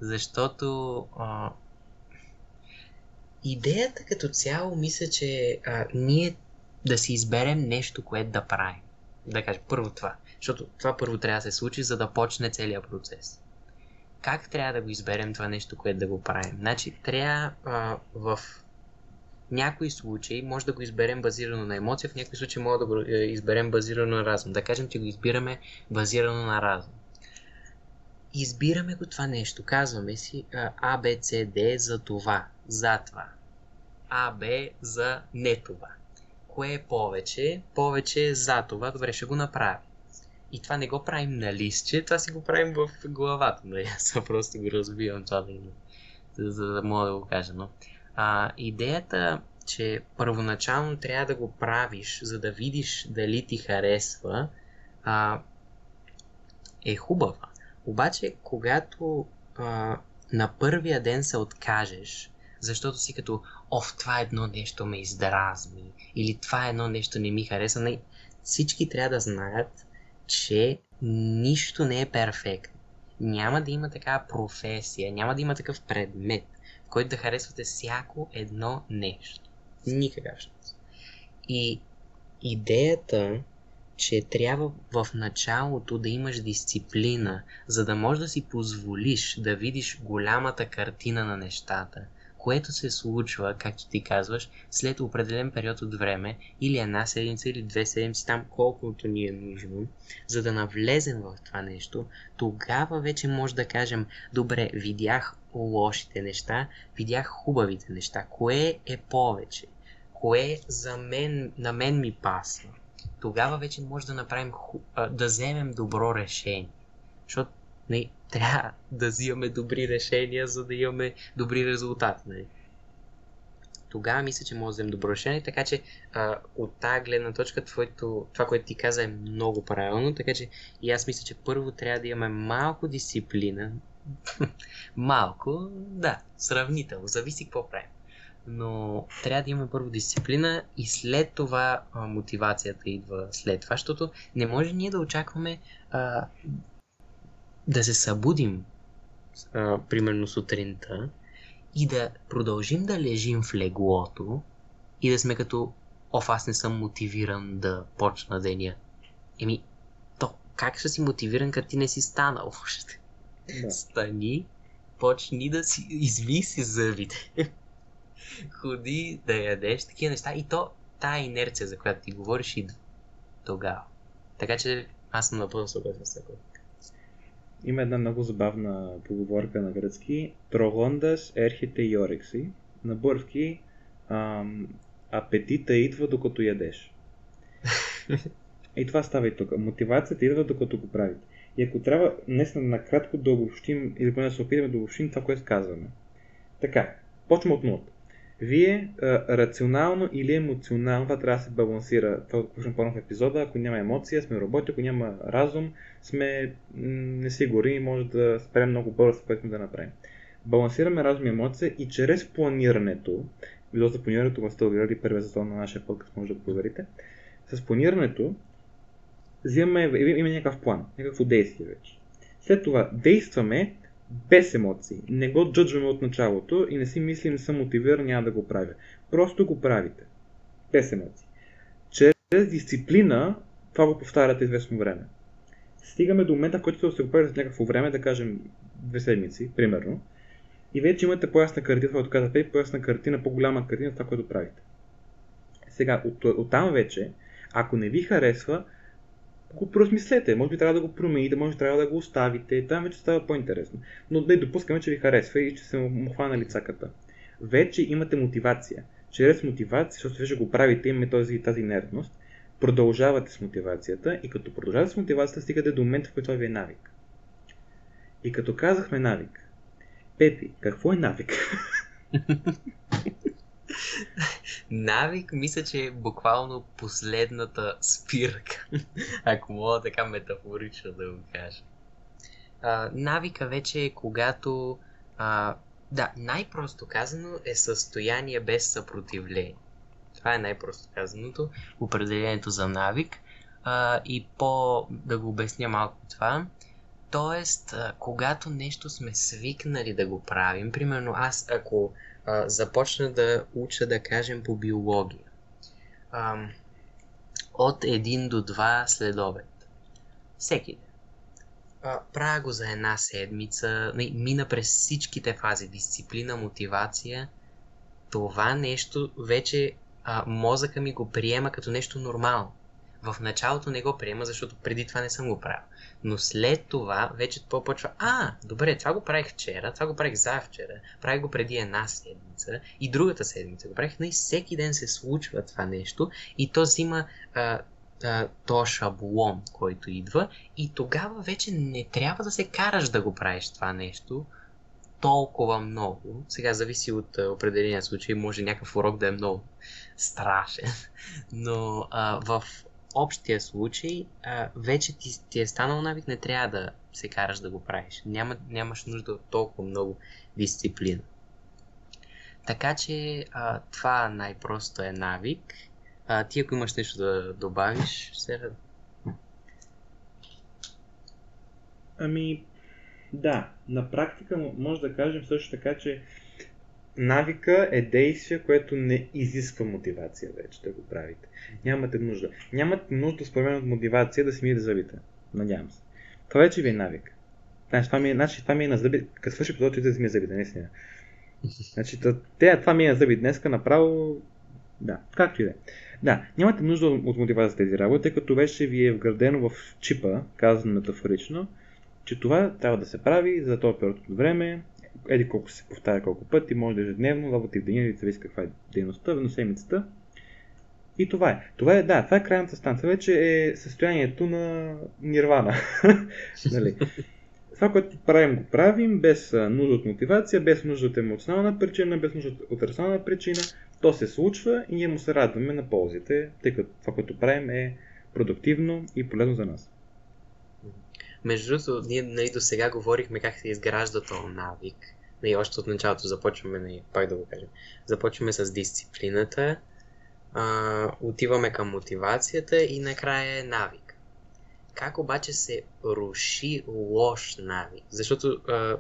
Защото а, идеята като цяло мисля, че а, ние да си изберем нещо, което да правим. Да кажем, първо това. Защото това първо трябва да се случи, за да почне целият процес. Как трябва да го изберем това нещо, което да го правим? Значи, трябва а, в някои случаи може да го изберем базирано на емоция, в някои случаи може да го е, изберем базирано на разум. Да кажем, че го избираме базирано на разум. Избираме го това нещо. Казваме си А, Б, С, Д за това, за това. А, Б за не това. Кое е повече? Повече е за това. Добре, ще го направим. И това не го правим на листче, това си го правим в главата. Нали? Аз <laughs> просто го разбивам това, за да мога да го кажа. Но а, идеята, че първоначално трябва да го правиш, за да видиш дали ти харесва, а, е хубава. Обаче, когато а, на първия ден се откажеш, защото си като, оф, това едно нещо ме издразни, или това едно нещо не ми хареса, не, всички трябва да знаят, че нищо не е перфектно. Няма да има такава професия, няма да има такъв предмет, който да харесвате всяко едно нещо. Никакъв шанс. И идеята, че трябва в началото да имаш дисциплина, за да можеш да си позволиш да видиш голямата картина на нещата, което се случва, както ти казваш, след определен период от време, или една седмица, или две седмици, там колкото ни е нужно, за да навлезем в това нещо, тогава вече може да кажем, добре, видях лошите неща, видях хубавите неща. Кое е повече? Кое за мен, на мен ми пасва? Тогава вече може да направим, да вземем добро решение. Защото не, трябва да взимаме добри решения, за да имаме добри резултати. Не. Тогава мисля, че може да вземем добро решение, така че а, от тази гледна точка твоето, това, което ти каза е много правилно, така че и аз мисля, че първо трябва да имаме малко дисциплина, <laughs> малко, да, сравнително, зависи какво правим. Но трябва да имаме първо дисциплина и след това а, мотивацията идва след това, защото не може ние да очакваме а, да се събудим, а, примерно сутринта, и да продължим да лежим в леглото и да сме като, оф, аз не съм мотивиран да почна деня. Еми, то как ще си мотивиран, като ти не си станал <laughs> още? Да. Стани, почни да си, изви си зъбите. <laughs> Ходи да ядеш такива неща и то, тая инерция, за която ти говориш, идва тогава. Така че аз съм напълно съгласен с това. Има една много забавна поговорка на гръцки. Трогондас ерхите йорекси. На бърски ам, апетита идва докато ядеш. <laughs> и това става и тук. Мотивацията идва докато го правите. И ако трябва днес накратко да обобщим, или поне да се опитаме да обобщим това, което казваме. Така, почваме от нулата. Вие а, рационално или емоционално, това трябва да се балансира, това го по в епизода, ако няма емоция, сме роботи, ако няма разум, сме несигурни и може да спрем много бързо, което да направим. Балансираме разум и емоция и чрез планирането, видео за планирането го сте гледали първия сезон на нашия подкаст, може да проверите, с планирането взимаме, има някакъв план, някакво действие вече. След това действаме без емоции. Не го джъджваме от началото и не си мислим, не съм мотивиран, няма да го правя. Просто го правите. Без емоции. Чрез дисциплина това го повтаряте известно време. Стигаме до момента, в който се го правите някакво време, да кажем две седмици, примерно, и вече имате по-ясна картина, това казахте, по-ясна картина, по-голяма картина това, което правите. Сега, от, от там вече, ако не ви харесва, го просмислете. Може би трябва да го промените, може би трябва да го оставите. Там вече става по-интересно. Но да допускаме, че ви харесва и че се му хвана лицаката. Вече имате мотивация. чрез мотивация, защото вече го правите, имаме този, тази инертност, продължавате с мотивацията и като продължавате с мотивацията, стигате до момента, в който ви е навик. И като казахме навик, Пепи, какво е навик? <laughs> Навик, мисля, че е буквално последната спирка, <laughs> ако мога така метафорично да го кажа. А, навика вече е когато, а, да, най-просто казано е състояние без съпротивление. Това е най-просто казаното, определението за навик. А, и по да го обясня малко това, Тоест, когато нещо сме свикнали да го правим, примерно аз ако а, започна да уча, да кажем, по биология, а, от 1 до 2 след обед, всеки ден, правя го за една седмица, мина през всичките фази, дисциплина, мотивация, това нещо вече а, мозъка ми го приема като нещо нормално. В началото не го приема, защото преди това не съм го правил. Но след това вече това почва, а, добре, това го правих вчера, това го правих завчера, правих го преди една седмица и другата седмица го правих, но и всеки ден се случва това нещо и то взима а, а, то шаблон, който идва и тогава вече не трябва да се караш да го правиш това нещо, толкова много. Сега зависи от а, определения случай, може някакъв урок да е много страшен, <laughs> но а, в общия случай, а, вече ти, ти е станал навик, не трябва да се караш да го правиш. Няма, нямаш нужда от толкова много дисциплина. Така че а, това най-просто е навик. А, ти ако имаш нещо да добавиш, се Ами, да, на практика може да кажем също така, че навика е действие, което не изисква мотивация вече да го правите. Нямате нужда. Нямате нужда, според мен, от мотивация да си миете зъбите. Надявам се. Това вече ви е навик. Значи, това ми е, значи, това ми е на зъби. Като свърши епизод, да си мия зъбите, наистина. Значи, те, това ми е на зъби днеска, направо... Да, както и да е. Да, нямате нужда от мотивация за тези работи, тъй като вече ви е вградено в чипа, казано метафорично, че това трябва да се прави за този период от време, еди колко се повтаря колко пъти, може да е ежедневно, пъти в деня, зависи каква е дейността, на седмицата. И това е. Това е, да, това е крайната станция. Вече е състоянието на нирвана. <laughs> нали? Това, което правим, го правим без нужда от мотивация, без нужда от емоционална причина, без нужда от рационална причина. То се случва и ние му се радваме на ползите, тъй като това, което правим е продуктивно и полезно за нас. Между другото, ние нали, до сега говорихме как се изгражда този навик. Нали, още от началото започваме, нали, пак да го кажем, започваме с дисциплината, а, отиваме към мотивацията и накрая е навик. Как обаче се руши лош навик? Защото а,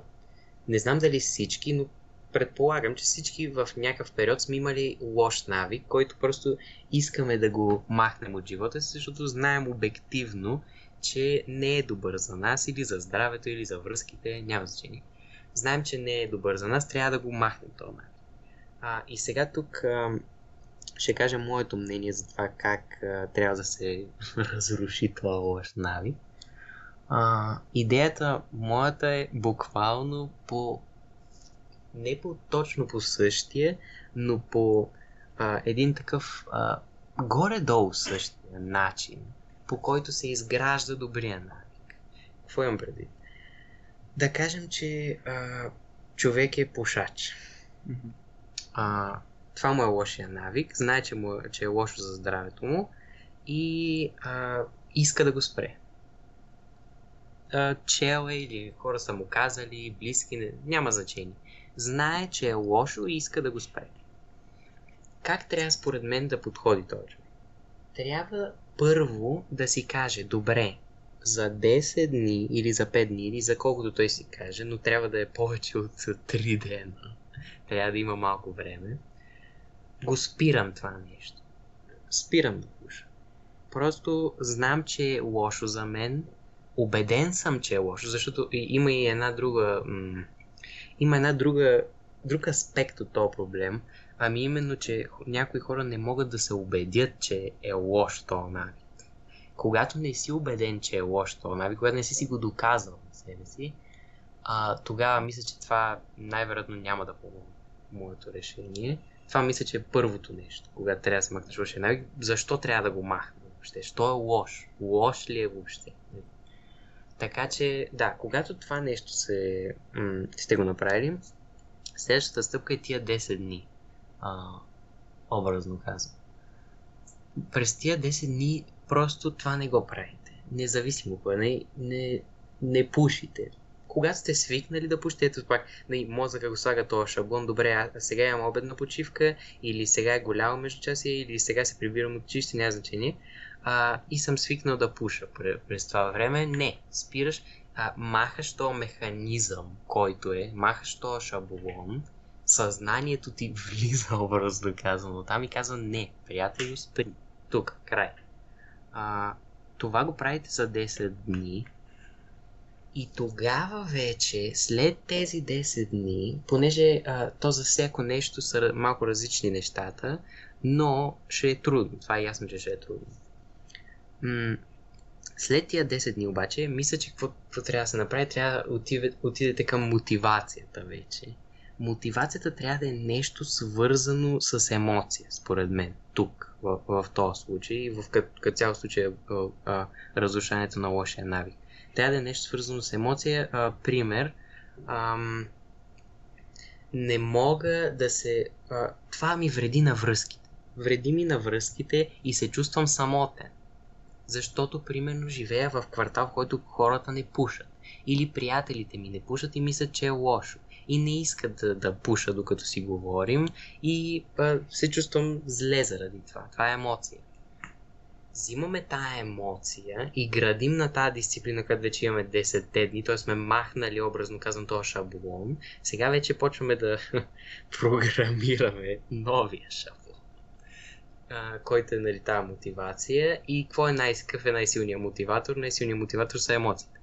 не знам дали всички, но предполагам, че всички в някакъв период сме имали лош навик, който просто искаме да го махнем от живота си, защото знаем обективно, че не е добър за нас или за здравето или за връзките, няма значение. Знаем, че не е добър за нас, трябва да го махнем този навик. А, и сега тук а, ще кажа моето мнение за това как а, трябва да се <laughs> разруши това лош навик. А, идеята моята е буквално по не по точно по същия, но по а, един такъв а, горе-долу същия начин, по който се изгражда добрия навик. Какво имам преди? Да кажем, че а, човек е пушач. Mm-hmm. А, това му е лошия навик, знае, че, му, е, че е лошо за здравето му и а, иска да го спре. А, чел е или хора са му казали, близки, не, няма значение. Знае, че е лошо и иска да го спре. Как трябва според мен да подходи този човек? Трябва първо да си каже, добре, за 10 дни или за 5 дни или за колкото той си каже, но трябва да е повече от 3 дена. Трябва да има малко време. Го спирам това нещо. Спирам да пуша. Просто знам, че е лошо за мен. Убеден съм, че е лошо, защото има и една друга... М- има една друга друг аспект от този проблем, Ами именно, че някои хора не могат да се убедят, че е лош този навик. Когато не си убеден, че е лош този навик, когато не си си го доказал на себе си, а, тогава мисля, че това най-вероятно няма да помогне моето решение. това мисля, че е първото нещо, когато трябва да се махнеш лошия навик. Защо трябва да го махнем въобще? Що е лош? Лош ли е въобще? Така че, да, когато това нещо се, м- сте го направили, следващата стъпка е тия 10 дни. А, образно казвам. През тия 10 дни просто това не го правите. Независимо кое. Не, не, не пушите когато сте свикнали да пушите, пак, нали, мозъка го слага този шаблон, добре, а сега имам обедна почивка, или сега е голямо междучасие, или сега се прибирам от чисти, няма значение, а, и съм свикнал да пуша през това време. Не, спираш, а, махаш този механизъм, който е, махаш този шаблон, съзнанието ти <laughs> влиза образно казано там и казва не, приятели, спри. Тук, край. А, това го правите за 10 дни, и тогава вече, след тези 10 дни, понеже а, то за всяко нещо са малко различни нещата, но ще е трудно. Това е ясно, че ще е трудно. М- след тия 10 дни обаче, мисля, че какво, какво трябва да се направи, трябва да отидете, към мотивацията вече. Мотивацията трябва да е нещо свързано с емоция, според мен, тук, в, в този случай, в като, цяло случай е, разрушаването на лошия навик трябва да е нещо свързано с емоция. А, пример, ам, не мога да се... А, това ми вреди на връзките. Вреди ми на връзките и се чувствам самотен. Защото, примерно, живея в квартал, в който хората не пушат. Или приятелите ми не пушат и мислят, че е лошо. И не искат да, да пуша, докато си говорим. И а, се чувствам зле заради това. Това е емоция взимаме тая емоция и градим на тази дисциплина, като вече имаме 10 дни, т.е. сме махнали образно казвам този шаблон, сега вече почваме да <laughs> програмираме новия шаблон, който е нали, тази мотивация и какво е най- какъв е най-силният мотиватор? Най-силният мотиватор са емоциите.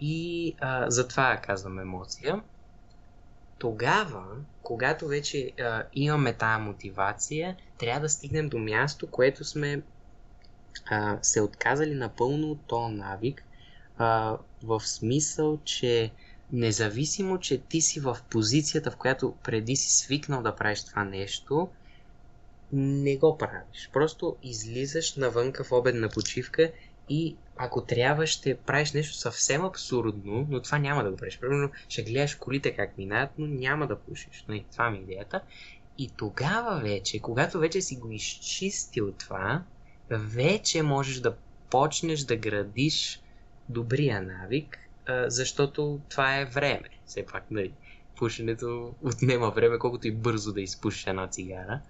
И а, затова казвам емоция. Тогава, когато вече а, имаме тази мотивация, трябва да стигнем до място, което сме а, се отказали напълно от този навик, а, в смисъл, че независимо, че ти си в позицията, в която преди си свикнал да правиш това нещо, не го правиш. Просто излизаш навънка в обедна почивка и ако трябва ще правиш нещо съвсем абсурдно, но това няма да го правиш. Примерно ще гледаш колите как минаят, но няма да пушиш. Но и това ми е идеята. И тогава вече, когато вече си го изчистил това, вече можеш да почнеш да градиш добрия навик, защото това е време. Все пак, нали, пушенето отнема време, колкото и бързо да изпушиш една цигара.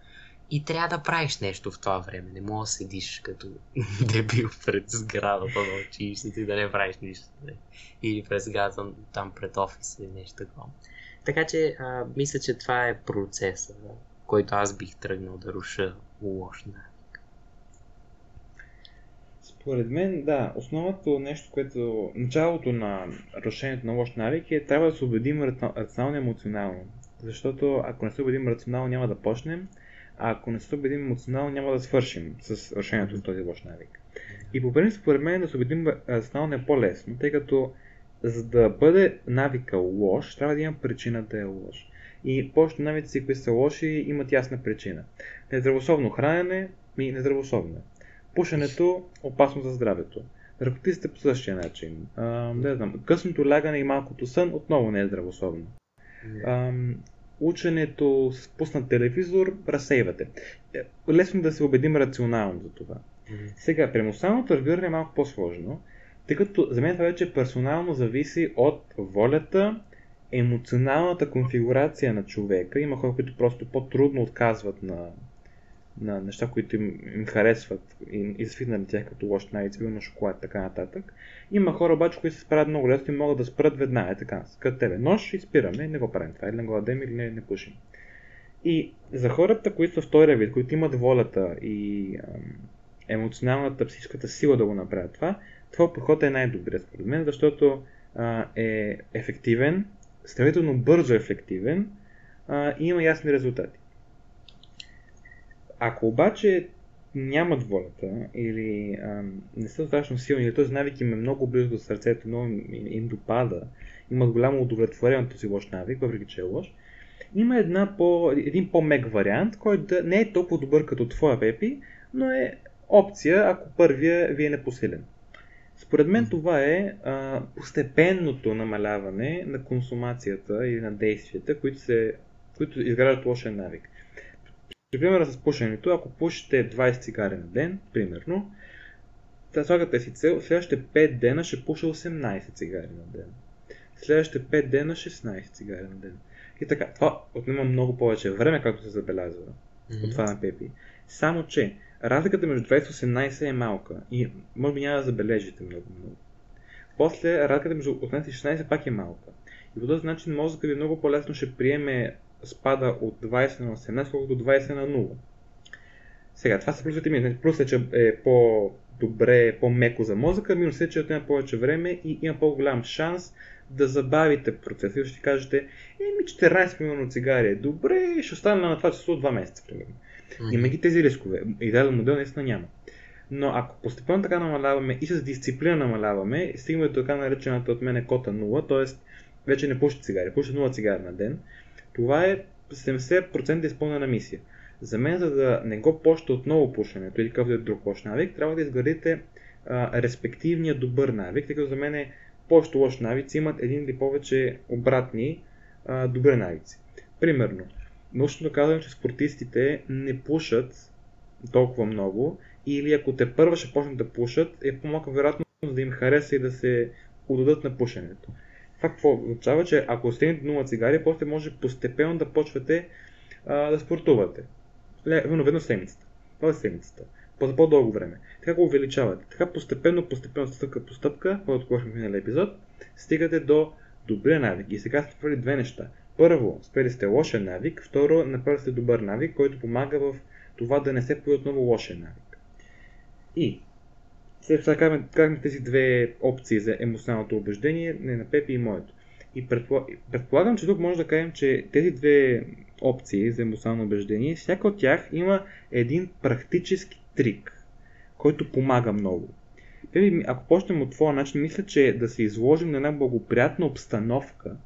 И трябва да правиш нещо в това време. Не мога да седиш като <laughs> дебил пред сградата на училището и да не правиш нищо. Не. Или пред сградата там пред офиса или нещо такова. Така че, а, мисля, че това е процеса, който аз бих тръгнал да руша лош навик. Според мен, да, основното нещо, което началото на решението на лош навик е трябва да се убедим рационално емоционално. Защото ако не се убедим рационално, няма да почнем, а ако не се убедим емоционално, няма да свършим с решението на този лош навик. И по принцип, според мен, да се убедим рационално е по-лесно, тъй като за да бъде навика лош, трябва да има причина да е лош. И повечето навици, които са лоши, имат ясна причина. Нездравословно хранене ми нездравословно е пушенето опасно за здравето. Наркотиците по същия начин. А, не знам, късното лягане и малкото сън отново не е здравословно. А, ученето с пуснат телевизор разсейвате. Е, лесно да се убедим рационално за това. Сега, при емоционалното разбиране е малко по-сложно, тъй като за мен това вече персонално зависи от волята, емоционалната конфигурация на човека. Има хора, които просто по-трудно отказват на на неща, които им, им харесват и, и свикнали тях като лош навици, на шоколад и така нататък. Има хора обаче, които се справят много лесно и могат да спрат веднага, така, като тебе нож и спираме, не го правим това, или не го дадем, или не, не пушим. И за хората, които са втория вид, които имат волята и ам, емоционалната, психическата сила да го направят това, това подход е най-добрият според мен, защото а, е ефективен, сравнително бързо ефективен а, и има ясни резултати. Ако обаче нямат волята или а, не са достатъчно силни, или този навик им е много близо до сърцето, много им, им допада, имат голямо удовлетворение от този лош навик, въпреки че е лош, Има една по, един по-мек вариант, който да не е толкова добър като твоя Пепи, но е опция, ако първия ви е непосилен. Според мен това е а, постепенното намаляване на консумацията или на действията, които, се, които изграждат лошия навик. При примера с пушенето, ако пушите 20 цигари на ден, примерно, слагате си цел, следващите 5 дена ще пуша 18 цигари на ден. Следващите 5 дена 16 цигари на ден. И така, това отнема много повече време, както се забелязва mm-hmm. от това на Пепи. Само, че разликата между 20 и 18 е малка и може би няма да забележите много много. После разликата между 18 и 16 пак е малка. И по този начин мозъкът ви много по-лесно ще приеме спада от 20 на 18, колкото 20 на 0. Сега, това са плюсите ми. Плюс е, че е по-добре, по-меко за мозъка, минус е, че отнема повече време и има по-голям шанс да забавите процеса и ще кажете, еми 14 милиона цигари е добре, ще остане на това число 2 месеца, примерно. Mm-hmm. Има ги тези рискове. Идеален модел наистина няма. Но ако постепенно така намаляваме и с дисциплина намаляваме, стигаме до така наречената от мен кота 0, т.е. вече не пушите цигари, пушите 0 цигари на ден, това е 70% изпълнена мисия. За мен, за да не го почта отново пушенето или какъвто е друг лош навик, трябва да изградите а, респективния добър навик, тъй като за мен е повечето лош навици имат един или повече обратни а, добри навици. Примерно, научно доказвам, че спортистите не пушат толкова много или ако те първа ще почнат да пушат, е по-малка вероятност да им хареса и да се удадат на пушенето. Това какво означава, че ако стигнете 0 цигари, после може постепенно да почвате а, да спортувате. Ведно, ведно седмицата. Това е седмицата. За по-дълго време. Така го увеличавате. Така постепенно, постепенно, стъпка по стъпка, което говорихме в миналия епизод, стигате до добрия навик. И сега сте направили две неща. Първо, спели сте лошия навик. Второ, направили сте добър навик, който помага в това да не се появи отново лошия навик. И след това казваме тези две опции за емоционалното убеждение, не на Пепи и моето. И предполагам, че тук може да кажем, че тези две опции за емоционално убеждение, всяка от тях има един практически трик, който помага много. Пепи, ако почнем от твоя начин, мисля, че да се изложим на една благоприятна обстановка,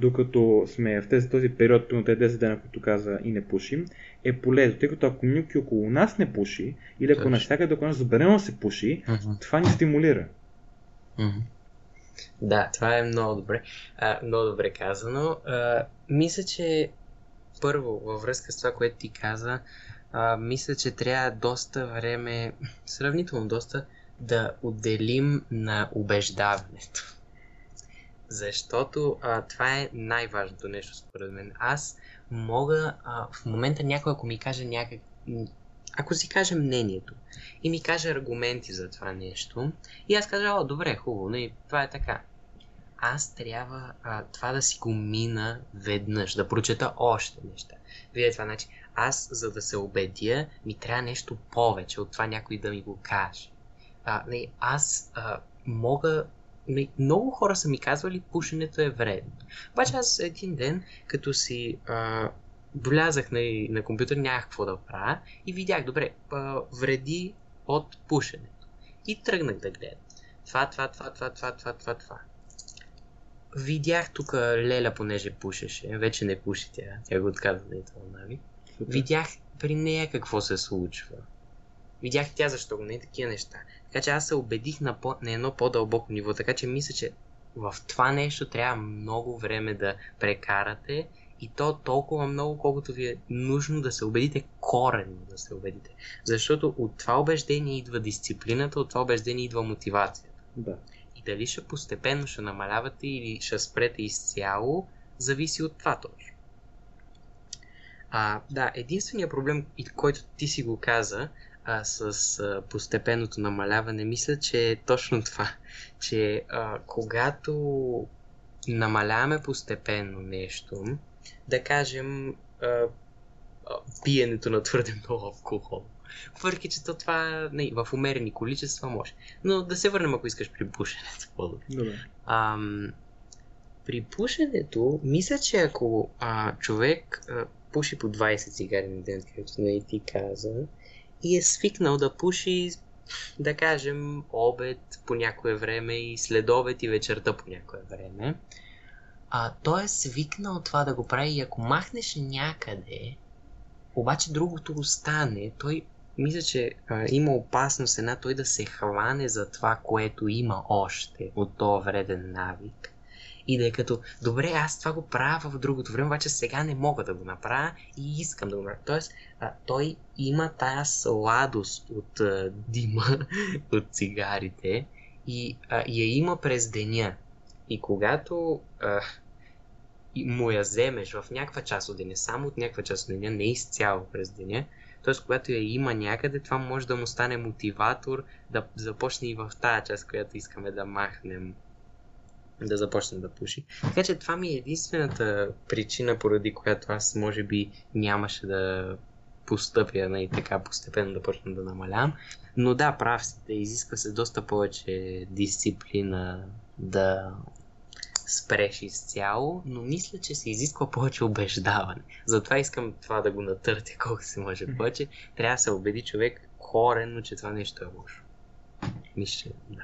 докато сме в тези, този период, примерно тези 10 дена, които каза и не пушим, е полезно, тъй като ако никой около нас не пуши, или ако навсякъде около нас забранено се пуши, uh-huh. това ни стимулира. Uh-huh. Да, това е много добре. А, много добре казано. А, мисля, че първо, във връзка с това, което ти каза, а, мисля, че трябва доста време, сравнително доста, да отделим на убеждаването. Защото а, това е най-важното нещо според мен. Аз мога а, в момента някой, ако ми каже някак... Ако си каже мнението и ми каже аргументи за това нещо, и аз кажа, о, добре, хубаво, не, това е така. Аз трябва а, това да си го мина веднъж, да прочета още неща. Вие това, значи, аз, за да се убедя, ми трябва нещо повече от това някой да ми го каже. А, не, аз а, мога много хора са ми казвали, пушенето е вредно. Обаче аз един ден, като си а, влязах на, на компютър, нямах какво да правя и видях, добре, а, вреди от пушенето. И тръгнах да гледам. Това, това, това, това, това, това, това, това. Видях тук Леля, понеже пушеше. Вече не пуши тя. Тя го отказа на това навик. Видях при нея какво се случва. Видях тя защо го не е такива неща. Така че аз се убедих на, по, на едно по-дълбоко ниво. Така че мисля, че в това нещо трябва много време да прекарате и то толкова много, колкото ви е нужно да се убедите коренно да се убедите. Защото от това убеждение идва дисциплината, от това убеждение идва мотивацията. Да. И дали ще постепенно ще намалявате или ще спрете изцяло, зависи от това точно. А, да, единственият проблем, който ти си го каза, а, с а, постепенното намаляване, мисля, че е точно това, че а, когато намаляваме постепенно нещо, да кажем а, а, пиенето на твърде много алкохол, въпреки че то това не, в умерени количества може. Но да се върнем, ако искаш при пушенето. Добре. Ам, при пушенето, мисля, че ако а, човек а, пуши по 20 цигари на ден, както не ти каза, и е свикнал да пуши, да кажем, обед по някое време и следобед и вечерта по някое време. а, той е свикнал това да го прави и ако махнеш някъде, обаче другото остане, той мисля, че а, има опасност една той да се хване за това, което има още от този вреден навик. И да е като, добре, аз това го правя в другото време, обаче сега не мога да го направя и искам да го направя. Тоест, а, той има тая сладост от а, дима, <laughs> от цигарите и а, я има през деня. И когато а, му я вземеш в някаква част от деня, само от някаква част от деня, не изцяло през деня, т.е. когато я има някъде, това може да му стане мотиватор да започне и в тази част, която искаме да махнем да започне да пуши. Така че това ми е единствената причина, поради която аз може би нямаше да постъпя и нали, така постепенно да почна да намалявам. Но да, прав си, да изисква се доста повече дисциплина да спреш изцяло, но мисля, че се изисква повече убеждаване. Затова искам това да го натъртя колко се може повече. Трябва да се убеди човек коренно, че това нещо е лошо. Мисля, да.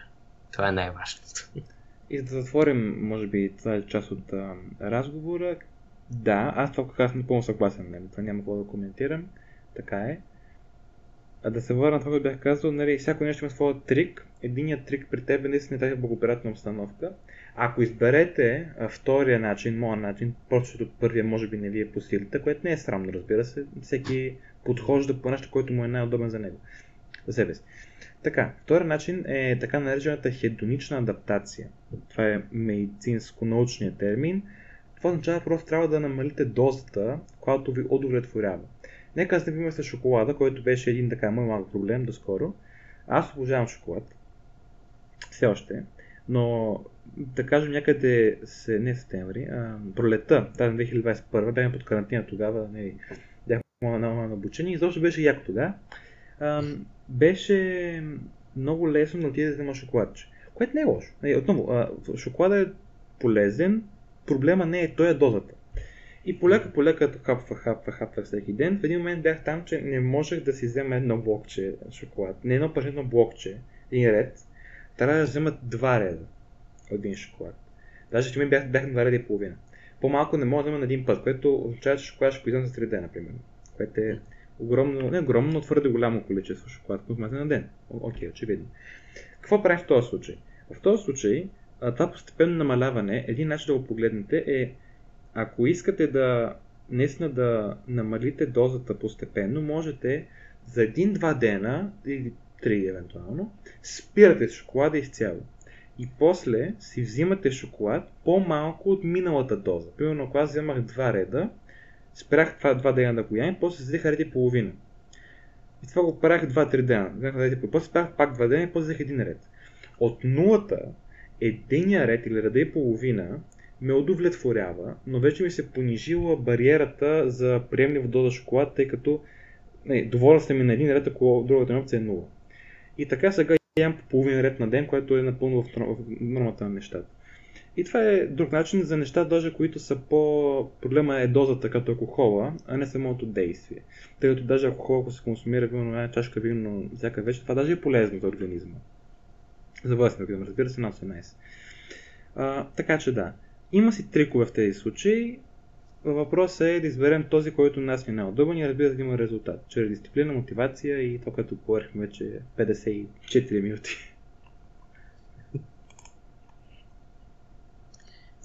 Това е най-важното. И да затворим, може би, това е част от а, разговора. Да, аз това аз напълно съгласен, нали? това няма какво да коментирам. Така е. А да се върна това, което бях казал, нали, всяко нещо има своя трик. Единият трик при теб е наистина тази благоприятна обстановка. Ако изберете а, втория начин, моят начин, просто първия може би не ви е по силите, което не е срамно, разбира се. Всеки подхожда по нещо, който му е най-удобен за него. За себе си. Така, втори начин е така наречената хедонична адаптация. Това е медицинско-научният термин. Това означава просто трябва да намалите дозата, която ви удовлетворява. Нека аз не с шоколада, който беше един така мой малък проблем доскоро. Аз обожавам шоколад. Все още. Но да кажем някъде се, не септември, пролета, тази 2021, бяхме под карантина тогава, не, бяхме на, на, обучение и защо беше яко тогава беше много лесно да отиде да взема шоколадче. Което не е лошо. Е, отново, шоколада е полезен, проблема не е той е дозата. И полека, полека хапва, хапва, хапва всеки ден. В един момент бях там, че не можех да си взема едно блокче шоколад. Не едно пътно блокче, един ред. Трябва да взема два реда от един шоколад. Даже че ми бях, бях два реда и половина. По-малко не мога да взема на един път, което означава, че шоколад ще го за 3 дена, примерно. Което е огромно, не огромно, но твърде голямо количество шоколад консумация на ден. Окей, очевидно. Какво правим в този случай? В този случай, това постепенно намаляване, един начин да го погледнете е, ако искате да наистина да намалите дозата постепенно, можете за един-два дена или три евентуално, спирате шоколада изцяло. И после си взимате шоколад по-малко от миналата доза. Примерно, ако аз вземах два реда, спрях това два дена да го ям, после взех реди половина. И това го правях 2-3 дена. Реди, после спрях пак два дена и после взех един ред. От нулата, единия ред или реда и половина ме удовлетворява, но вече ми се понижила бариерата за приемлива доза шоколад, тъй като не, доволен съм ми на един ред, ако другата опция е 0. И така сега ям по половин ред на ден, което е напълно в нормата на нещата. И това е друг начин за неща, даже които са по... Проблема е дозата като алкохола, а не самото действие. Тъй като даже алкохол, ако се консумира вино, една чашка вино всяка вечер, това даже е полезно за организма. За външния организъм, разбира се, not so nice. А, така че да. Има си трикове в тези случаи. Въпросът е да изберем този, който нас ни е най-удобен и разбира се да има резултат. Чрез дисциплина, мотивация и това, което поверхме вече 54 минути.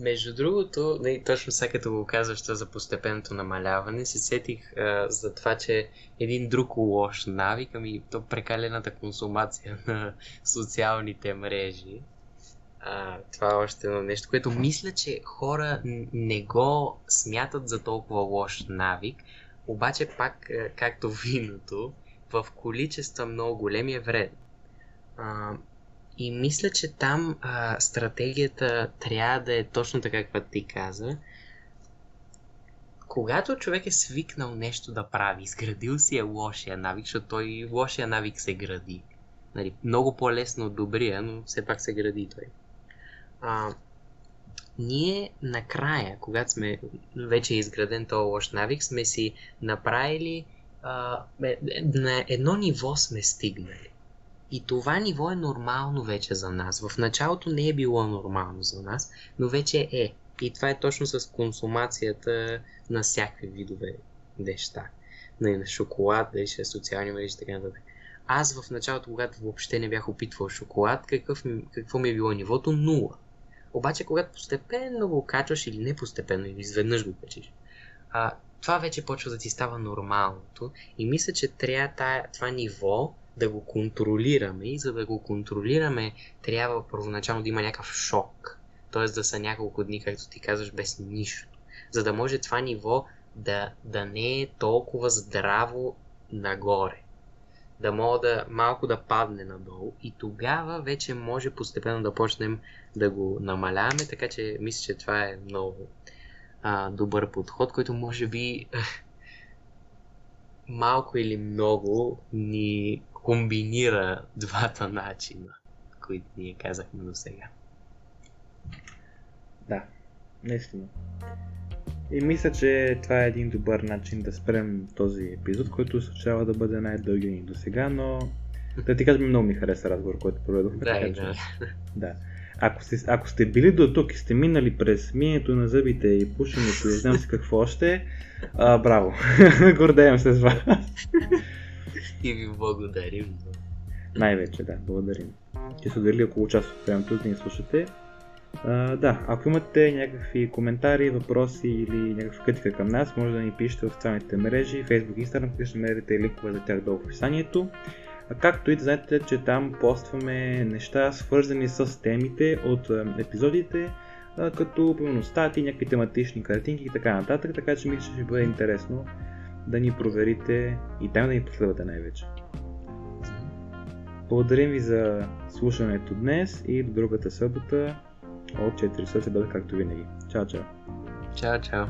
Между другото, не, точно сега като го казваш за постепенното намаляване, се сетих а, за това, че един друг лош навик, ами то прекалената консумация на социалните мрежи. А, това е още едно нещо, което мисля, че хора не го смятат за толкова лош навик, обаче пак, както виното, в количества много големи е вредно. А, и мисля, че там а, стратегията трябва да е точно така, както ти каза. Когато човек е свикнал нещо да прави, изградил си е лошия навик, защото той лошия навик се гради. Нали, много по-лесно от добрия, но все пак се гради той. А, ние накрая, когато сме вече изграден този лош навик, сме си направили а, е, на едно ниво сме стигнали. И това ниво е нормално вече за нас. В началото не е било нормално за нас, но вече е. И това е точно с консумацията на всякакви видове неща. На, на шоколад, дали ще е социални мрежи така нататък. Аз в началото, когато въобще не бях опитвал шоколад, какъв, какво ми е било нивото? Нула. Обаче, когато постепенно го качваш или не постепенно, или изведнъж го качиш, а, това вече почва да ти става нормалното и мисля, че трябва тая, това ниво да го контролираме и за да го контролираме трябва първоначално да има някакъв шок. Т.е. да са няколко дни, както ти казваш, без нищо. За да може това ниво да, да не е толкова здраво нагоре. Да мога да малко да падне надолу и тогава вече може постепенно да почнем да го намаляваме, така че мисля, че това е много а, добър подход, който може би <laughs> малко или много ни комбинира двата начина, които ние казахме до сега. Да, наистина. И мисля, че това е един добър начин да спрем този епизод, който се очава да бъде най-дълги до сега, но да ти кажем, много ми хареса разговор, който проведохме. Да, така, да. да. Ако сте, ако сте били до тук и сте минали през миенето на зъбите и пушенето и знам си какво още, а, браво! <laughs> Гордеем се с вас! <laughs> И ви благодарим. Най-вече, да, благодарим. Че сте дали около час от времето да ни слушате. А, да, ако имате някакви коментари, въпроси или някаква критика към нас, може да ни пишете в социалните мрежи, Facebook, Instagram, където ще намерите линкове за тях долу в описанието. А както и да знаете, че там постваме неща свързани с темите от епизодите, като примерно стати, някакви тематични картинки и така нататък, така че мисля, че ще бъде интересно да ни проверите и там да ни последвате най-вече. Благодарим ви за слушането днес и до другата събота от 400 бъде както винаги. Чао, чао! Чао, чао!